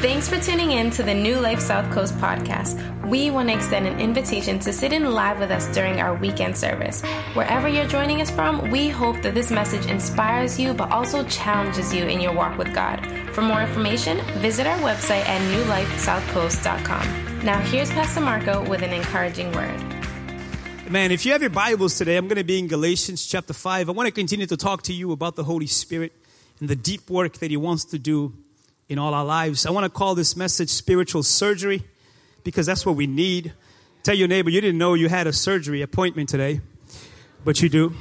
Thanks for tuning in to the New Life South Coast podcast. We want to extend an invitation to sit in live with us during our weekend service. Wherever you're joining us from, we hope that this message inspires you but also challenges you in your walk with God. For more information, visit our website at newlifesouthcoast.com. Now, here's Pastor Marco with an encouraging word. Man, if you have your Bibles today, I'm going to be in Galatians chapter 5. I want to continue to talk to you about the Holy Spirit and the deep work that He wants to do in all our lives. I want to call this message spiritual surgery because that's what we need. Tell your neighbor, you didn't know you had a surgery appointment today, but you do.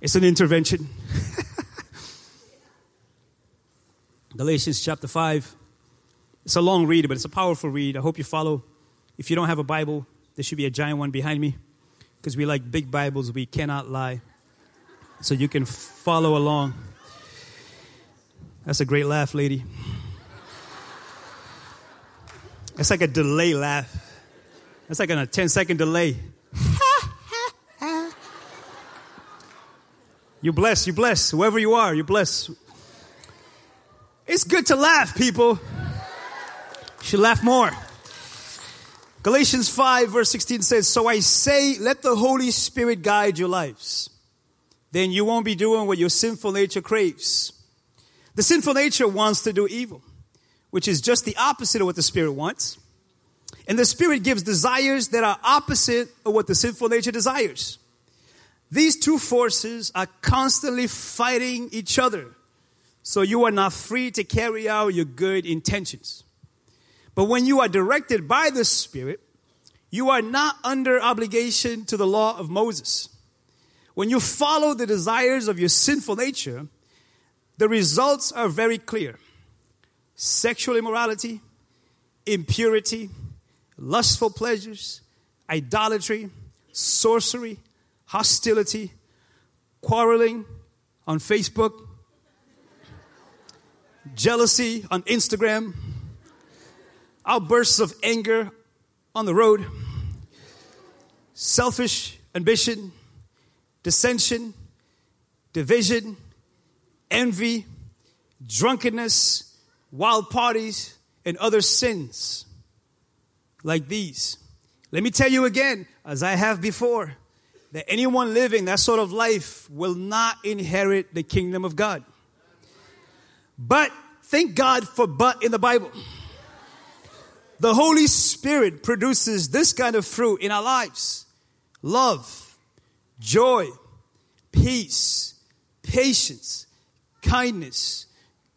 It's an intervention. Galatians chapter 5. It's a long read, but it's a powerful read. I hope you follow. If you don't have a Bible, there should be a giant one behind me because we like big Bibles. We cannot lie. So you can follow along. That's a great laugh, lady. That's like a delay laugh. That's like a 10 second delay. you bless, you bless. Whoever you are, you bless. It's good to laugh, people. You should laugh more. Galatians 5, verse 16 says, So I say, let the Holy Spirit guide your lives. Then you won't be doing what your sinful nature craves. The sinful nature wants to do evil, which is just the opposite of what the Spirit wants. And the Spirit gives desires that are opposite of what the sinful nature desires. These two forces are constantly fighting each other. So you are not free to carry out your good intentions. But when you are directed by the Spirit, you are not under obligation to the law of Moses. When you follow the desires of your sinful nature, the results are very clear. Sexual immorality, impurity, lustful pleasures, idolatry, sorcery, hostility, quarreling on Facebook, jealousy on Instagram, outbursts of anger on the road, selfish ambition, dissension, division, envy, drunkenness, wild parties, and other sins like these. Let me tell you again, as I have before, that anyone living that sort of life will not inherit the kingdom of God. But thank God for but in the Bible. The Holy Spirit produces this kind of fruit in our lives love, joy, peace, patience, kindness,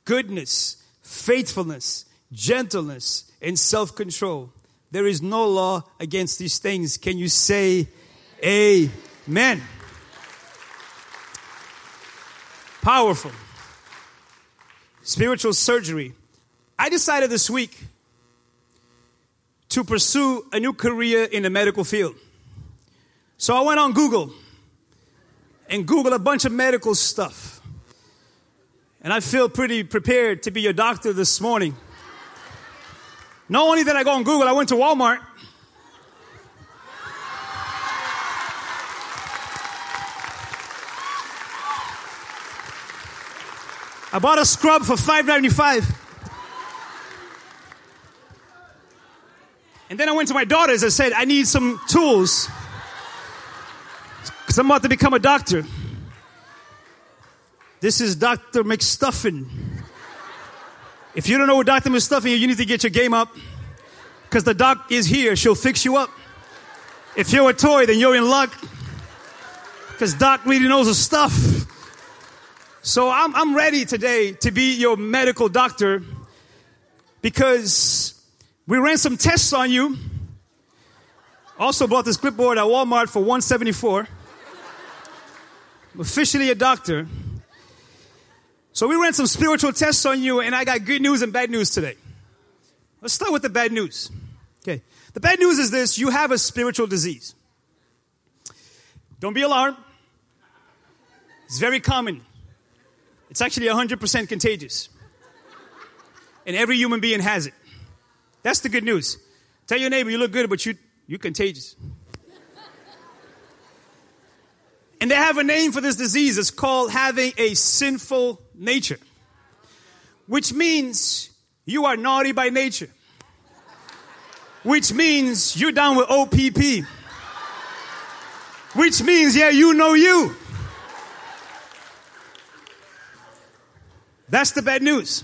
goodness, faithfulness, gentleness, and self control. There is no law against these things. Can you say amen? Powerful. Spiritual surgery. I decided this week to pursue a new career in the medical field. So I went on Google and Googled a bunch of medical stuff. And I feel pretty prepared to be your doctor this morning. Not only did I go on Google, I went to Walmart. I bought a scrub for $5.95. And then I went to my daughters and said, I need some tools because I'm about to become a doctor. This is Dr. McStuffin. If you don't know what Dr. McStuffin is, you need to get your game up because the doc is here. She'll fix you up. If you're a toy, then you're in luck because Doc really knows the stuff. So I'm, I'm ready today to be your medical doctor because we ran some tests on you. Also bought this clipboard at Walmart for 174. I'm officially a doctor. So we ran some spiritual tests on you, and I got good news and bad news today. Let's start with the bad news. Okay. The bad news is this you have a spiritual disease. Don't be alarmed. It's very common. It's actually 100% contagious. And every human being has it. That's the good news. Tell your neighbor you look good, but you, you're contagious. And they have a name for this disease. It's called having a sinful nature, which means you are naughty by nature. Which means you're down with OPP. Which means, yeah, you know you. That's the bad news.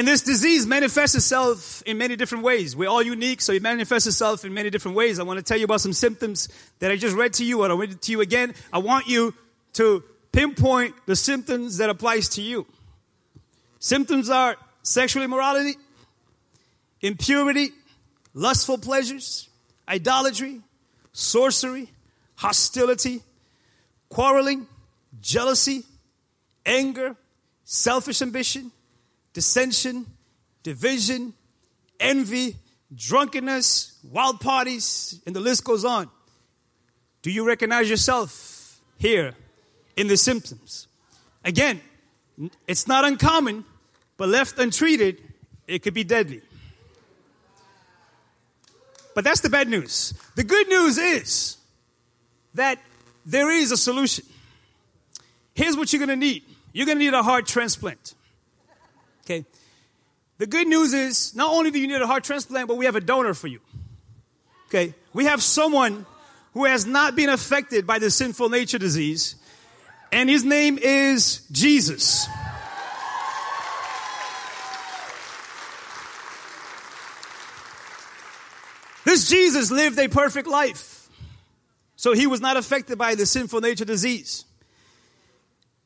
And this disease manifests itself in many different ways. We're all unique, so it manifests itself in many different ways. I want to tell you about some symptoms that I just read to you, and I read to you again. I want you to pinpoint the symptoms that applies to you. Symptoms are sexual immorality, impurity, lustful pleasures, idolatry, sorcery, hostility, quarreling, jealousy, anger, selfish ambition, dissension, division, envy, drunkenness, wild parties, and the list goes on. Do you recognize yourself here in the symptoms? Again, it's not uncommon, but left untreated, it could be deadly. But that's the bad news. The good news is that there is a solution. Here's what you're to need you're to need a heart transplant. Okay? The good news is not only do you need a heart transplant, but we have a donor for you. Okay? We have someone who has not been affected by the sinful nature disease, and his name is Jesus. This Jesus lived a perfect life. So he was not affected by the sinful nature disease.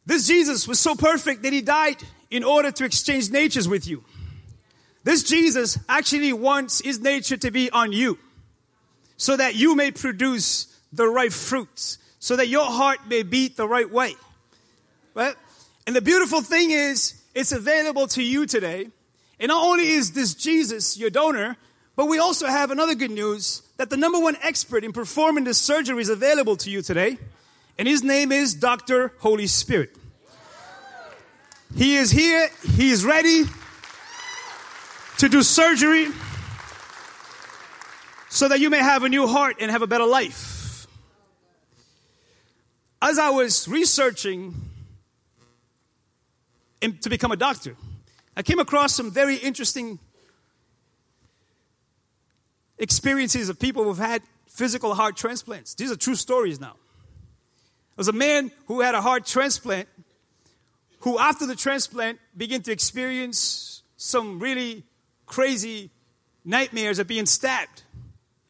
This Jesus was so perfect that he died in order to exchange natures with you. This Jesus actually wants his nature to be on you so that you may produce the right fruits, so that your heart may beat the right way. Right? And the beautiful thing is, it's available to you today. And not only is this Jesus your donor, but we also have another good news that the number one expert in performing this surgery is available to you today. And his name is Dr. Holy Spirit. He is here, he is ready to do surgery so that you may have a new heart and have a better life. As I was researching to become a doctor, I came across some very interesting experiences of people who've had physical heart transplants. These are true stories now. There was a man who had a heart transplant who, after the transplant, began to experience some really crazy nightmares of being stabbed.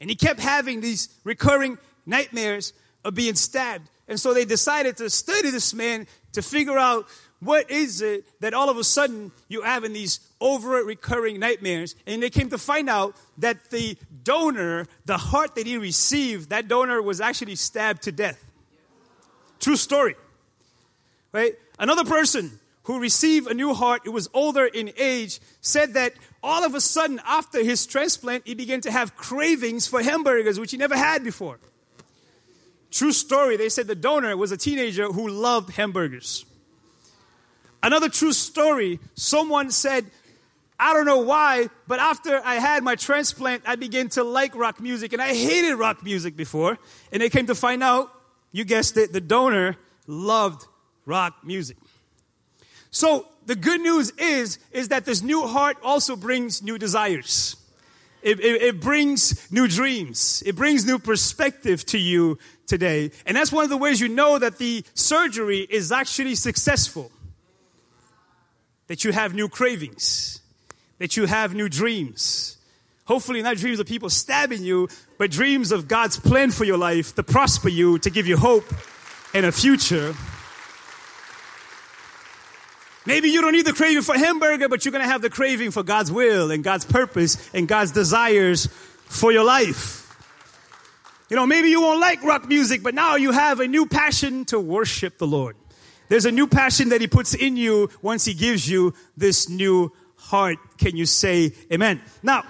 And he kept having these recurring nightmares of being stabbed. And so they decided to study this man to figure out what is it that all of a sudden you have in these over recurring nightmares? And they came to find out that the donor, the heart that he received, that donor was actually stabbed to death. True story. Right? Another person who received a new heart, who was older in age, said that all of a sudden after his transplant, he began to have cravings for hamburgers, which he never had before. True story. They said the donor was a teenager who loved hamburgers. Another true story someone said, I don't know why, but after I had my transplant, I began to like rock music, and I hated rock music before. And they came to find out, you guessed it, the donor loved rock music. So the good news is, is that this new heart also brings new desires. It, it, it, brings new dreams. It brings new perspective to you today. And that's one of the ways you know that the surgery is actually successful that you have new cravings, that you have new dreams. Hopefully, not dreams of people stabbing you, but dreams of God's plan for your life to prosper you, to give you hope and a future. Maybe you don't need the craving for hamburger, but you're going to have the craving for God's will and God's purpose and God's desires for your life. You know, maybe you won't like rock music, but now you have a new passion to worship the Lord. There's a new passion that He puts in you once He gives you this new heart. Can you say amen? Now,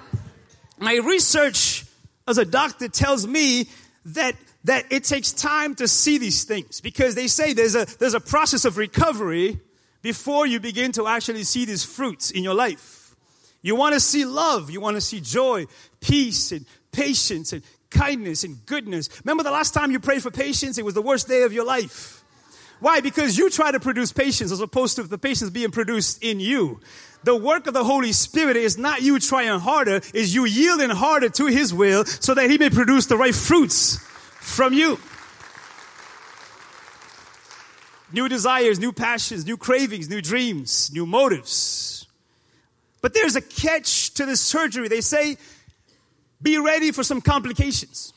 my research as a doctor tells me that that it takes time to see these things because they say there's a there's a process of recovery before you begin to actually see these fruits in your life. You want to see love, you want to see joy, peace and patience and kindness and goodness. Remember the last time you prayed for patience? It was the worst day of your life. Why? Because you try to produce patience as opposed to the patience being produced in you. The work of the Holy Spirit is not you trying harder, is you yielding harder to His will so that He may produce the right fruits from you. New desires, new passions, new cravings, new dreams, new motives. But there's a catch to this surgery. They say, be ready for some complications.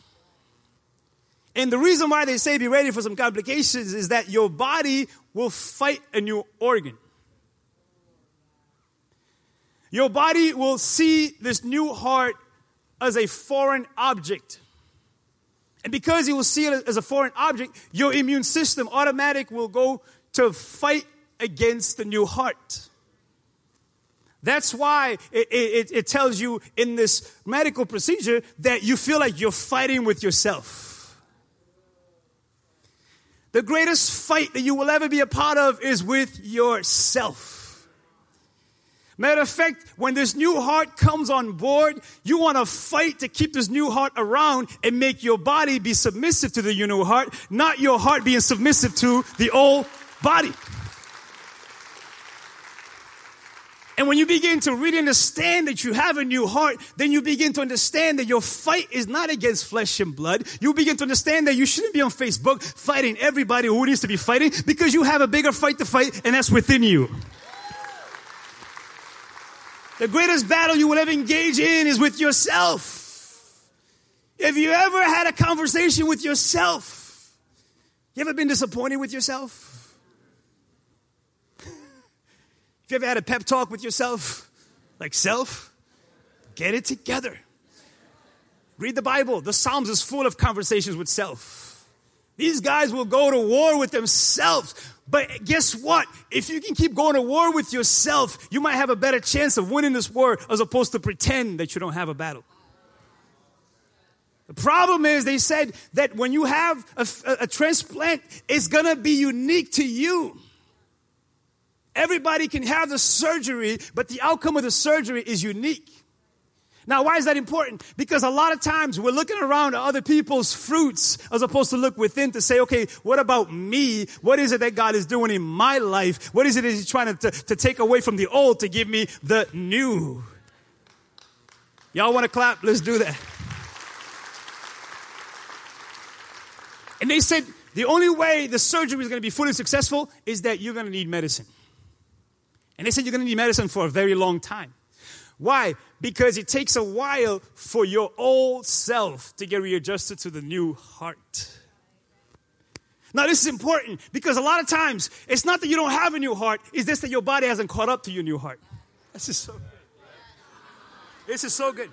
And the reason why they say be ready for some complications is that your body will fight a new organ. Your body will see this new heart as a foreign object. And because you will see it as a foreign object, your immune system automatic will go to fight against the new heart. That's why it, it, it, tells you in this medical procedure that you feel like you're fighting with yourself. The greatest fight that you will ever be a part of is with yourself. Matter of fact, when this new heart comes on board, you want to fight to keep this new heart around and make your body be submissive to the new heart, not your heart being submissive to the old body. And when you begin to really understand that you have a new heart, then you begin to understand that your fight is not against flesh and blood. You begin to understand that you shouldn't be on Facebook fighting everybody who needs to be fighting because you have a bigger fight to fight and that's within you. The greatest battle you will ever engage in is with yourself. Have you ever had a conversation with yourself? You ever been disappointed with yourself? If you ever had a pep talk with yourself, like self, get it together. Read the Bible. The Psalms is full of conversations with self. These guys will go to war with themselves. But guess what? If you can keep going to war with yourself, you might have a better chance of winning this war as opposed to pretend that you don't have a battle. The problem is, they said that when you have a, a, a transplant, it's gonna be unique to you. Everybody can have the surgery, but the outcome of the surgery is unique. Now, why is that important? Because a lot of times we're looking around at other people's fruits as opposed to look within to say, okay, what about me? What is it that God is doing in my life? What is it that He's trying to, to, to take away from the old to give me the new? Y'all want to clap? Let's do that. And they said the only way the surgery is going to be fully successful is that you're going to need medicine. And they said you're going to need medicine for a very long time. Why? Because it takes a while for your old self to get readjusted to the new heart. Now, this is important because a lot of times it's not that you don't have a new heart, it's just that your body hasn't caught up to your new heart. This is so good. This is so good.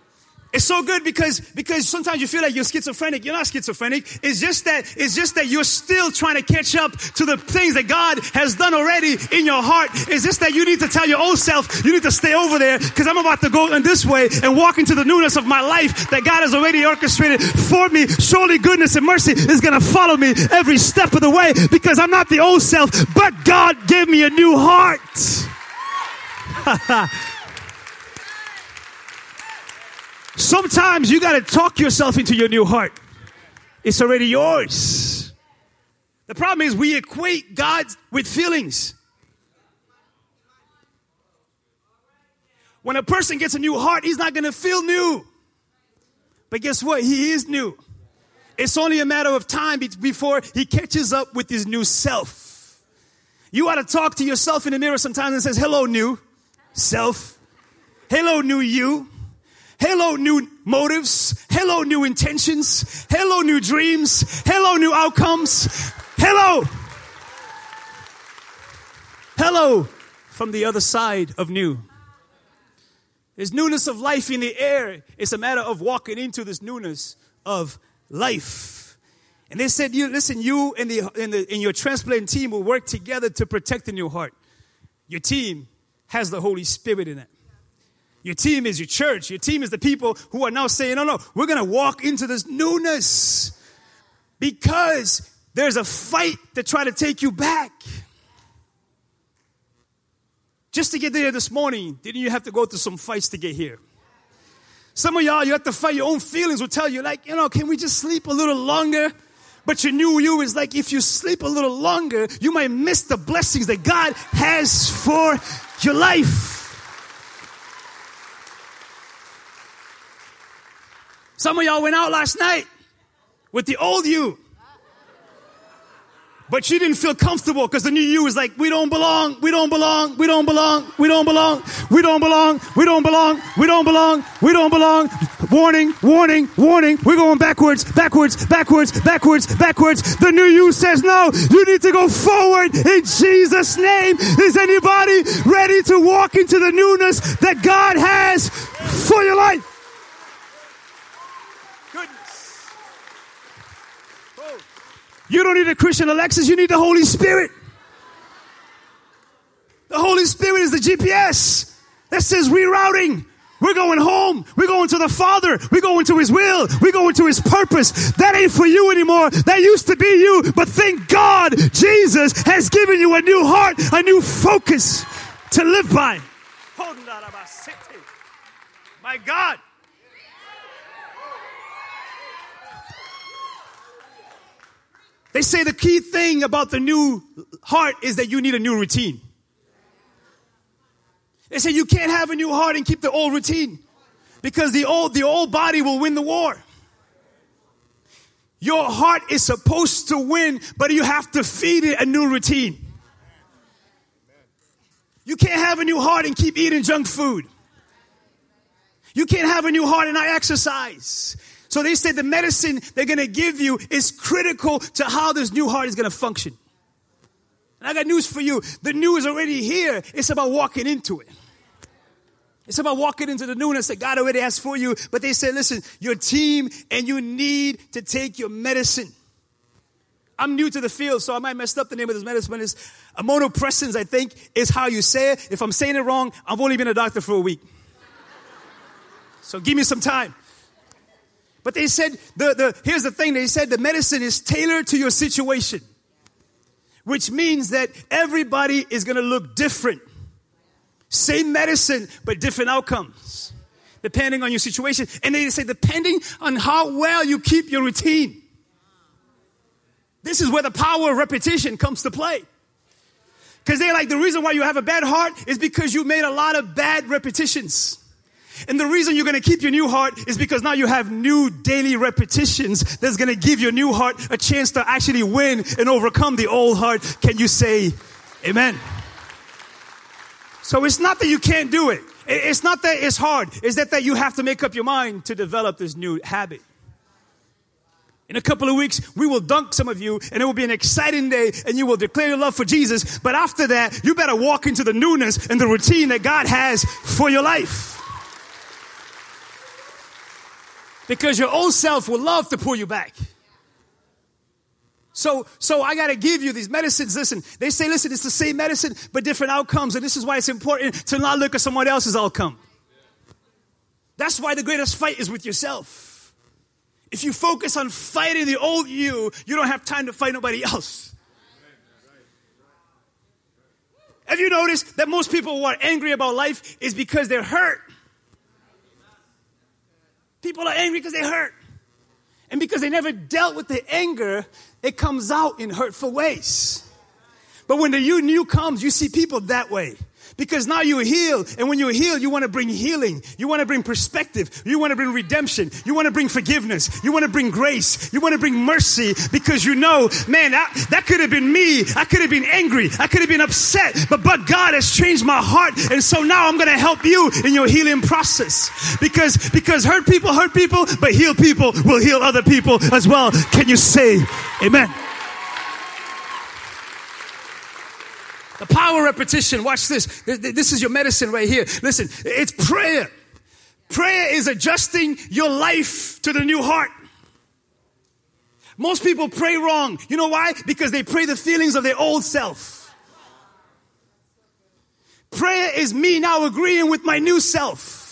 It's so good because because sometimes you feel like you're schizophrenic. You're not schizophrenic. It's just that it's just that you're still trying to catch up to the things that God has done already in your heart. It's just that you need to tell your old self you need to stay over there because I'm about to go in this way and walk into the newness of my life that God has already orchestrated for me. Surely goodness and mercy is going to follow me every step of the way because I'm not the old self, but God gave me a new heart. Sometimes you got to talk yourself into your new heart. It's already yours. The problem is we equate God with feelings. When a person gets a new heart, he's not going to feel new. But guess what? He is new. It's only a matter of time before he catches up with his new self. You ought to talk to yourself in the mirror sometimes and says, "Hello, new self. Hello, new you." Hello, new motives. Hello, new intentions. Hello, new dreams. Hello, new outcomes. Hello. Hello from the other side of new. There's newness of life in the air. It's a matter of walking into this newness of life. And they said, you, listen, you and, the, and, the, and your transplant team will work together to protect the new heart. Your team has the Holy Spirit in it. Your team is your church. Your team is the people who are now saying, no, no, we're going to walk into this newness because there's a fight to try to take you back. Just to get there this morning, didn't you have to go through some fights to get here? Some of y'all, you have to fight your own feelings will tell you, like, you know, can we just sleep a little longer? But your new you is like if you sleep a little longer, you might miss the blessings that God has for your life. Some of y'all went out last night with the old you. But you didn't feel comfortable because the new you was like, we don't belong, we don't belong, we don't belong, we don't belong, we don't belong, we don't belong, we don't belong, we don't belong. Warning, warning, warning. We're going backwards, backwards, backwards, backwards, backwards. The new you says, no, you need to go forward in Jesus' name. Is anybody ready to walk into the newness that God has for your life? You don't need a Christian Alexis, you need the Holy Spirit. The Holy Spirit is the GPS that says rerouting. We're going home. We're going to the Father. We're going to His will. We're going to His purpose. That ain't for you anymore. That used to be you. But thank God Jesus has given you a new heart, a new focus to live by. My God. They say the key thing about the new heart is that you need a new routine. They say you can't have a new heart and keep the old routine because the old, the old body will win the war. Your heart is supposed to win, but you have to feed it a new routine. You can't have a new heart and keep eating junk food. You can't have a new heart and not exercise. So they said the medicine they're going to give you is critical to how this new heart is going to function. And I got news for you. The new is already here. It's about walking into it. It's about walking into the newness that God already has for you. But they said, listen, your team and you need to take your medicine. I'm new to the field, so I might mess up the name of this medicine, it's immunopressins, I think, is how you say it. If I'm saying it wrong, I've only been a doctor for a week. So give me some time. But they said, the, the, here's the thing they said the medicine is tailored to your situation, which means that everybody is going to look different. Same medicine, but different outcomes, depending on your situation. And they say, depending on how well you keep your routine. This is where the power of repetition comes to play. Because they're like, the reason why you have a bad heart is because you made a lot of bad repetitions. And the reason you're going to keep your new heart is because now you have new daily repetitions that's going to give your new heart a chance to actually win and overcome the old heart. Can you say amen? So it's not that you can't do it. It's not that it's hard. It's that, that you have to make up your mind to develop this new habit. In a couple of weeks, we will dunk some of you and it will be an exciting day and you will declare your love for Jesus. But after that, you better walk into the newness and the routine that God has for your life. Because your old self will love to pull you back. So, so I got to give you these medicines. Listen, they say, listen, it's the same medicine, but different outcomes. And this is why it's important to not look at someone else's outcome. That's why the greatest fight is with yourself. If you focus on fighting the old you, you don't have time to fight nobody else. Have you noticed that most people who are angry about life is because they're hurt? People are angry because they hurt. And because they never dealt with the anger, it comes out in hurtful ways. But when the you new comes, you see people that way. Because now you're healed. And when you're healed, you want to bring healing. You want to bring perspective. You want to bring redemption. You want to bring forgiveness. You want to bring grace. You want to bring mercy because you know, man, that, that could have been me. I could have been angry. I could have been upset. But, but God has changed my heart. And so now I'm going to help you in your healing process. Because, because hurt people hurt people, but heal people will heal other people as well. Can you say amen? The power repetition. Watch this. This is your medicine right here. Listen, it's prayer. Prayer is adjusting your life to the new heart. Most people pray wrong. You know why? Because they pray the feelings of their old self. Prayer is me now agreeing with my new self.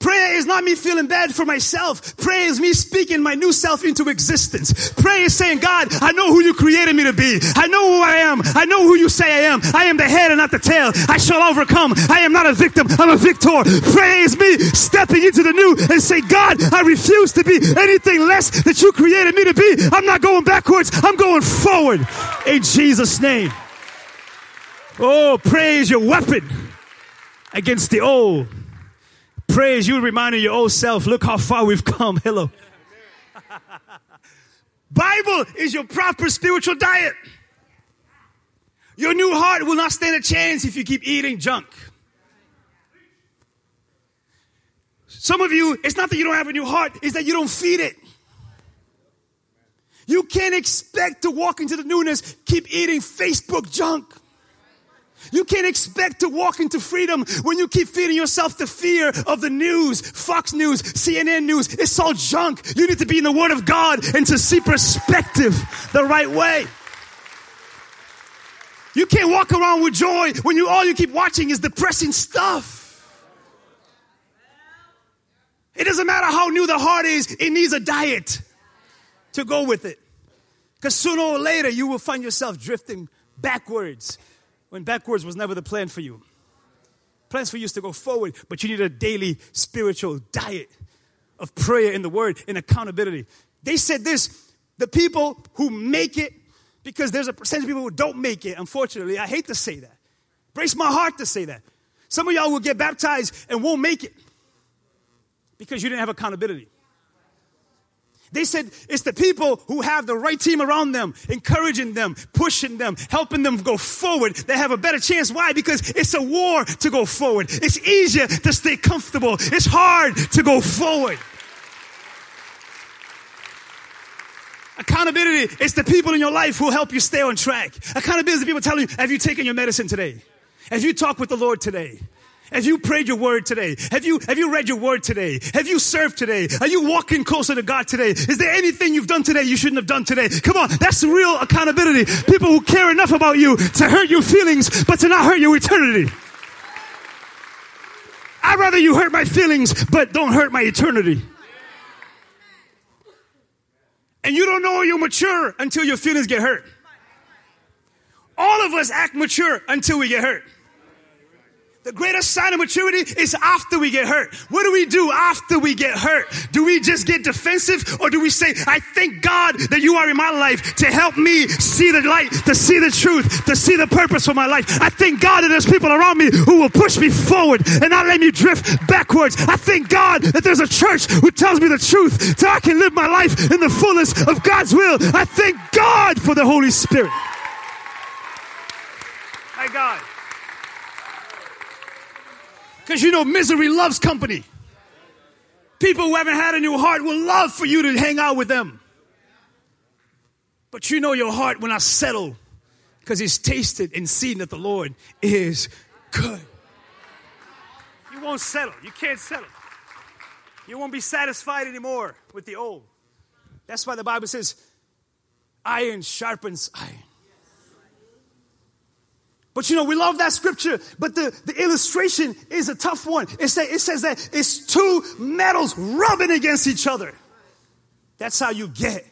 Prayer is not me feeling bad for myself. Prayer is me speaking my new self into existence. Prayer is saying, God, I know who you created me to be. I know who I am. I know who you say I am. I am the head and not the tail. I shall overcome. I am not a victim. I'm a victor. Prayer is me stepping into the new and say, God, I refuse to be anything less that you created me to be. I'm not going backwards. I'm going forward in Jesus' name. Oh, praise your weapon against the old. Praise you reminding your old self, look how far we've come. Hello. Bible is your proper spiritual diet. Your new heart will not stand a chance if you keep eating junk. Some of you, it's not that you don't have a new heart, it's that you don't feed it. You can't expect to walk into the newness, keep eating Facebook junk. You can't expect to walk into freedom when you keep feeding yourself the fear of the news, Fox News, CNN News. It's all junk. You need to be in the Word of God and to see perspective the right way. You can't walk around with joy when you all you keep watching is depressing stuff. It doesn't matter how new the heart is, it needs a diet to go with it. Because sooner or later you will find yourself drifting backwards when backwards was never the plan for you. Plans for you is to go forward, but you need a daily spiritual diet of prayer in the word and accountability. They said this the people who make it, because there's a percentage of people who don't make it, unfortunately, I hate to say that. Brace my heart to say that. Some of y'all will get baptized and won't make it because you didn't have accountability. They said it's the people who have the right team around them, encouraging them, pushing them, helping them go forward. They have a better chance. Why? Because it's a war to go forward. It's easier to stay comfortable. It's hard to go forward. Accountability is the people in your life who help you stay on track. Accountability is the people telling you, have you taken your medicine today? Have you talked with the Lord today? Have you prayed your word today? Have you, have you read your word today? Have you served today? Are you walking closer to God today? Is there anything you've done today you shouldn't have done today? Come on, that's real accountability. People who care enough about you to hurt your feelings, but to not hurt your eternity. I'd rather you hurt my feelings, but don't hurt my eternity. And you don't know you're mature until your feelings get hurt. All of us act mature until we get hurt. The greatest sign of maturity is after we get hurt. What do we do after we get hurt? Do we just get defensive or do we say, I thank God that you are in my life to help me see the light, to see the truth, to see the purpose for my life? I thank God that there's people around me who will push me forward and not let me drift backwards. I thank God that there's a church who tells me the truth so I can live my life in the fullness of God's will. I thank God for the Holy Spirit. My God. Because you know, misery loves company. People who haven't had a new heart will love for you to hang out with them. But you know, your heart will not settle because it's tasted and seen that the Lord is good. You won't settle. You can't settle. You won't be satisfied anymore with the old. That's why the Bible says, iron sharpens iron. But you know, we love that scripture, but the, the illustration is a tough one. It, say, it says that it's two metals rubbing against each other. That's how you get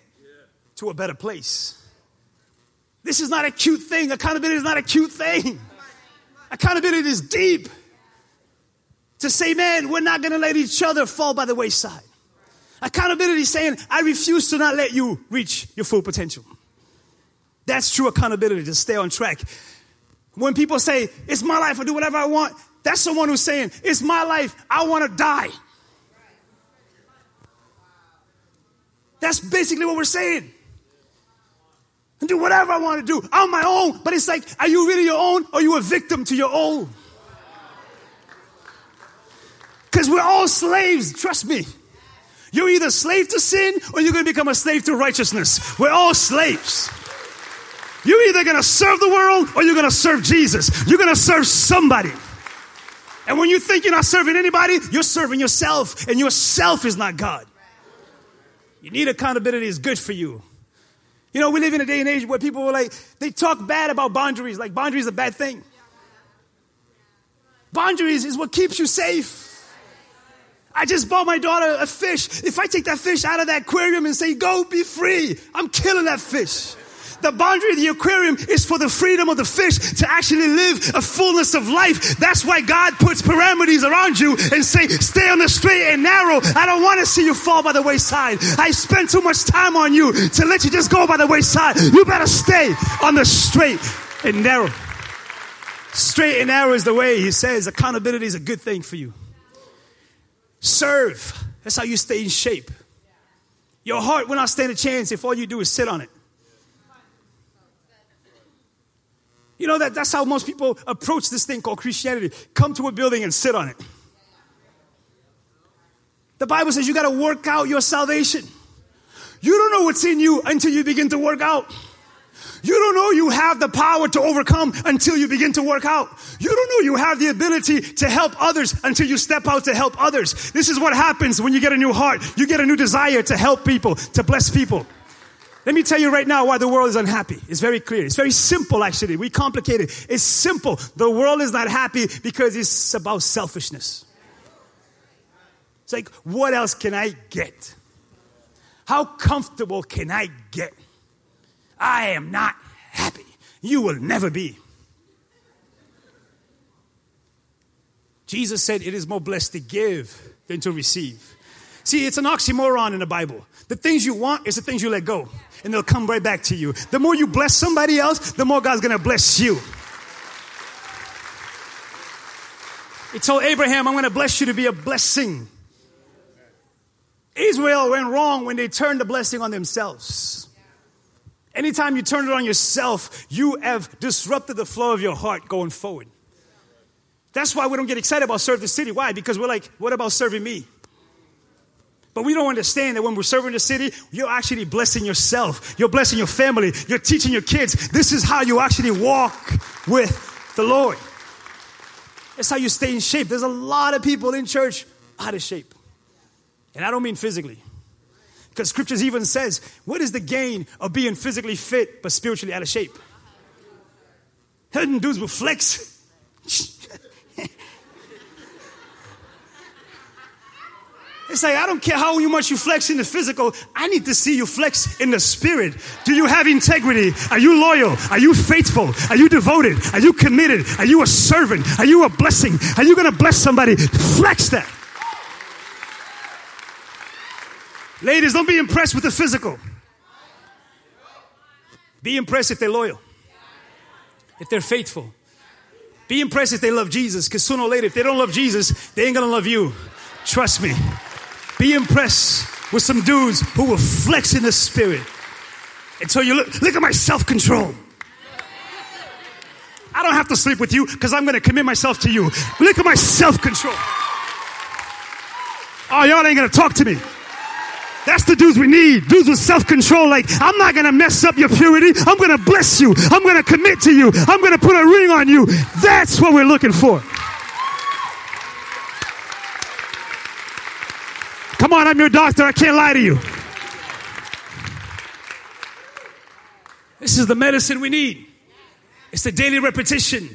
to a better place. This is not a cute thing. Accountability is not a cute thing. Accountability is deep. To say, man, we're not going to let each other fall by the wayside. Accountability is saying, I refuse to not let you reach your full potential. That's true accountability to stay on track. When people say, it's my life, I do whatever I want, that's someone who's saying, it's my life, I want to die. That's basically what we're saying. And do whatever I want to do on my own. But it's like, are you really your own or you a victim to your own? Because we're all slaves, trust me. You're either slave to sin or you're going to become a slave to righteousness. We're all slaves. You're either going to serve the world or you're going to serve Jesus. You're going to serve somebody. And when you think you're not serving anybody, you're serving yourself, and yourself is not God. You need accountability, is good for you. You know, we live in a day and age where people are like, they talk bad about boundaries, like boundaries are a bad thing. Boundaries is what keeps you safe. I just bought my daughter a fish. If I take that fish out of that aquarium and say, go be free, I'm killing that fish. The boundary of the aquarium is for the freedom of the fish to actually live a fullness of life. That's why God puts parameters around you and say, stay on the straight and narrow. I don't want to see you fall by the wayside. I spent too much time on you to let you just go by the wayside. You better stay on the straight and narrow. Straight and narrow is the way he says accountability is a good thing for you. Serve. That's how you stay in shape. Your heart will not stand a chance if all you do is sit on it. You know that that's how most people approach this thing called Christianity. Come to a building and sit on it. The Bible says you got to work out your salvation. You don't know what's in you until you begin to work out. You don't know you have the power to overcome until you begin to work out. You don't know you have the ability to help others until you step out to help others. This is what happens when you get a new heart. You get a new desire to help people, to bless people. Let me tell you right now why the world is unhappy. It's very clear. It's very simple, actually. We complicate it. It's simple. The world is not happy because it's about selfishness. It's like, what else can I get? How comfortable can I get? I am not happy. You will never be. Jesus said, It is more blessed to give than to receive. See, it's an oxymoron in the Bible. The things you want is the things you let go and they'll come right back to you. The more you bless somebody else, the more God's gonna bless you. He told Abraham, I'm gonna bless you to be a blessing. Israel went wrong when they turned the blessing on themselves. Anytime you turn it on yourself, you have disrupted the flow of your heart going forward. That's why we don't get excited about serving the city. Why? Because we're like, what about serving me? But we don't understand that when we're serving the city, you're actually blessing yourself. You're blessing your family. You're teaching your kids. This is how you actually walk with the Lord. That's how you stay in shape. There's a lot of people in church out of shape. And I don't mean physically. Because scriptures even says, what is the gain of being physically fit but spiritually out of shape? Hidden dudes with flex. It's like, I don't care how much you flex in the physical. I need to see you flex in the spirit. Do you have integrity? Are you loyal? Are you faithful? Are you devoted? Are you committed? Are you a servant? Are you a blessing? Are you going to bless somebody? Flex that. Ladies, don't be impressed with the physical. Be impressed if they're loyal, if they're faithful. Be impressed if they love Jesus, because sooner or later, if they don't love Jesus, they ain't gonna love you. Trust me. Be impressed with some dudes who will flex in the spirit until you look, look at my self control. I don't have to sleep with you because I'm going to commit myself to you. Look at my self control. Oh, y'all ain't going to talk to me. That's the dudes we need. Dudes with self control. Like, I'm not going to mess up your purity. I'm going to bless you. I'm going to commit to you. I'm going to put a ring on you. That's what we're looking for. Come on, I'm your doctor. I can't lie to you. This is the medicine we need. It's the daily repetition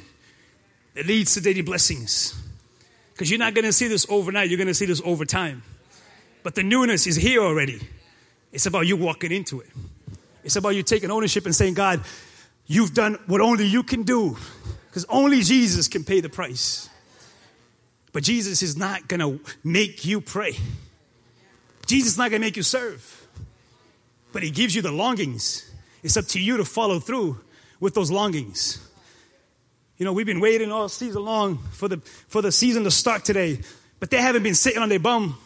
that leads to daily blessings. Because you're not going to see this overnight, you're going to see this over time. But the newness is here already. It's about you walking into it. It's about you taking ownership and saying, God, you've done what only you can do. Because only Jesus can pay the price. But Jesus is not going to make you pray. Jesus is not going to make you serve, but He gives you the longings. It's up to you to follow through with those longings. You know, we've been waiting all season long for the, for the season to start today, but they haven't been sitting on their bum.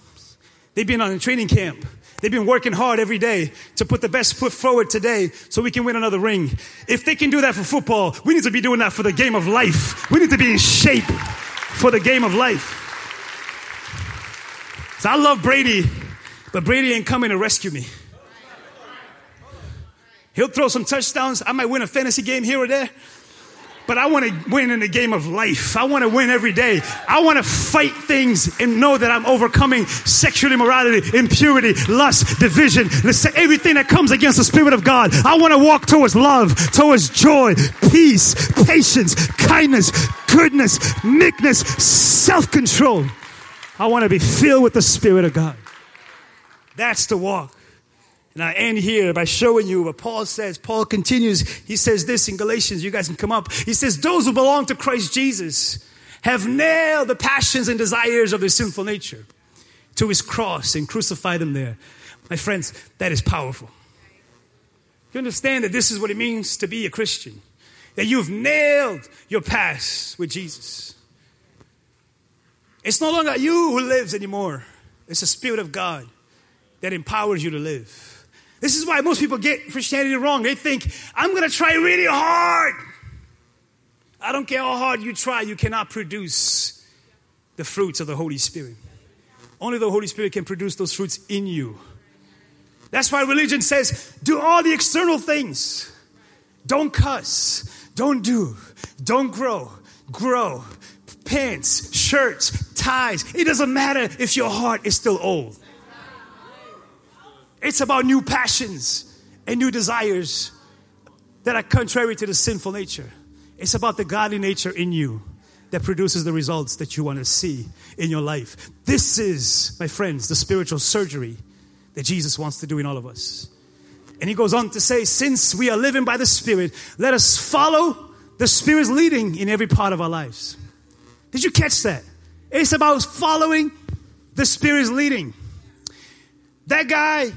They've been on a training camp. They've been working hard every day to put the best foot forward today so we can win another ring. If they can do that for football, we need to be doing that for the game of life. We need to be in shape for the game of life. So I love Brady but Brady ain't coming to rescue me. He'll throw some touchdowns. I might win a fantasy game here or there. But I want to win in the game of life. I want to win every day. I want to fight things and know that I'm overcoming sexual immorality, impurity, lust, division, everything that comes against the Spirit of God. I want to walk towards love, towards joy, peace, patience, kindness, goodness, meekness, self control. I want to be filled with the Spirit of God. That's the walk. And I end here by showing you what Paul says. Paul continues. He says this in Galatians. You guys can come up. He says, Those who belong to Christ Jesus have nailed the passions and desires of their sinful nature to his cross and crucified them there. My friends, that is powerful. You understand that this is what it means to be a Christian, that you've nailed your past with Jesus. It's no longer you who lives anymore, it's the Spirit of God that empowers you to live. This is why most people get Christianity wrong. They think, I'm going to try really hard. I don't care how hard you try, you cannot produce the fruits of the Holy Spirit. Only the Holy Spirit can produce those fruits in you. That's why religion says, do all the external things. Don't cuss. Don't do. Don't grow. Grow. Pants, shirts, ties. It doesn't matter if your heart is still old. It's about new passions and new desires that are contrary to the sinful nature. It's about the godly nature in you that produces the results that you want to see in your life. This is, my friends, the spiritual surgery that Jesus wants to do in all of us. And he goes on to say, since we are living by the Spirit, let us follow the Spirit's leading in every part of our lives. Did you catch that? It's about following the Spirit's leading. That guy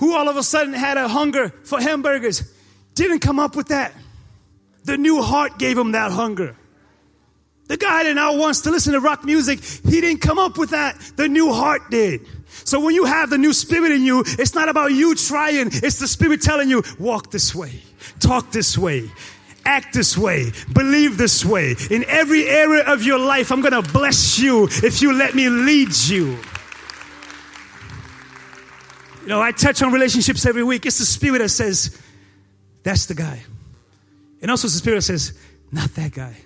who all of a sudden had a hunger for hamburgers didn't come up with that. The new heart gave him that hunger. The guy that now wants to listen to rock music, he didn't come up with that. The new heart did. So when you have the new spirit in you, it's not about you trying, it's the spirit telling you, walk this way, talk this way, act this way, believe this way. In every area of your life, I'm to bless you if you let me lead you. You know, I touch on relationships every week. It's the spirit that says, that's the guy. And also, it's the spirit that says, not that guy.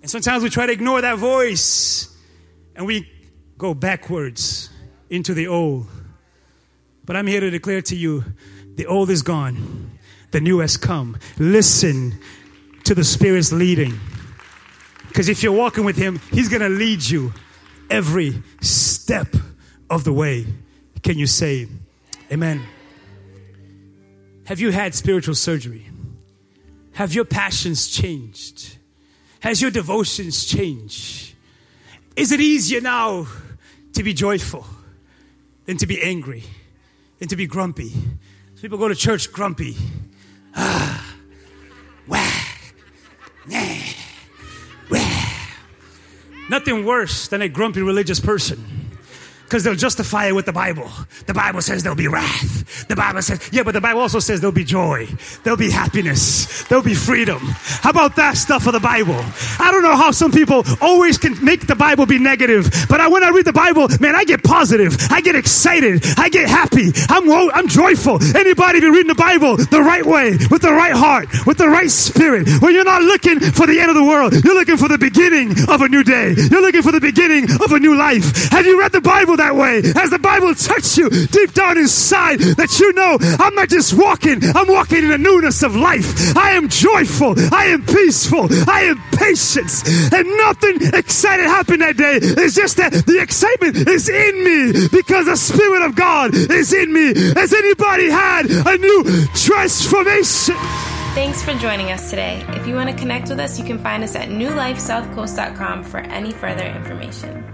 And sometimes we try to ignore that voice and we go backwards into the old. But I'm here to declare to you the old is gone, the new has come. Listen to the Spirit's leading. Because if you're walking with Him, He's going to lead you every step of the way. Can you say, Amen? Have you had spiritual surgery? Have your passions changed? Has your devotions changed? Is it easier now to be joyful than to be angry, than to be grumpy? Some people go to church grumpy. Ah, wah, nah, wah. Nothing worse than a grumpy religious person because they'll justify it with the Bible. The Bible says there'll be wrath. The Bible says, yeah, but the Bible also says there'll be joy. There'll be happiness. There'll be freedom. How about that stuff of the Bible? I don't know how some people always can make the Bible be negative, but I, when I read the Bible, man, I get positive. I get excited. I get happy. I'm, I'm joyful. Anybody be reading the Bible the right way, with the right heart, with the right spirit, when you're not looking for the end of the world, you're looking for the beginning of a new day. You're looking for the beginning of a new life. Have you read the Bible that way? Has the Bible touched you deep down inside that you know I'm not just walking, I'm walking in the newness of life. I am joyful, I am peaceful, I am patient, and nothing exciting happened that day. It's just that the excitement is in me because the Spirit of God is in me. Has anybody had a new transformation? Thanks for joining us today. If you want to connect with us, you can find us at newlifesouthcoast.com for any further information.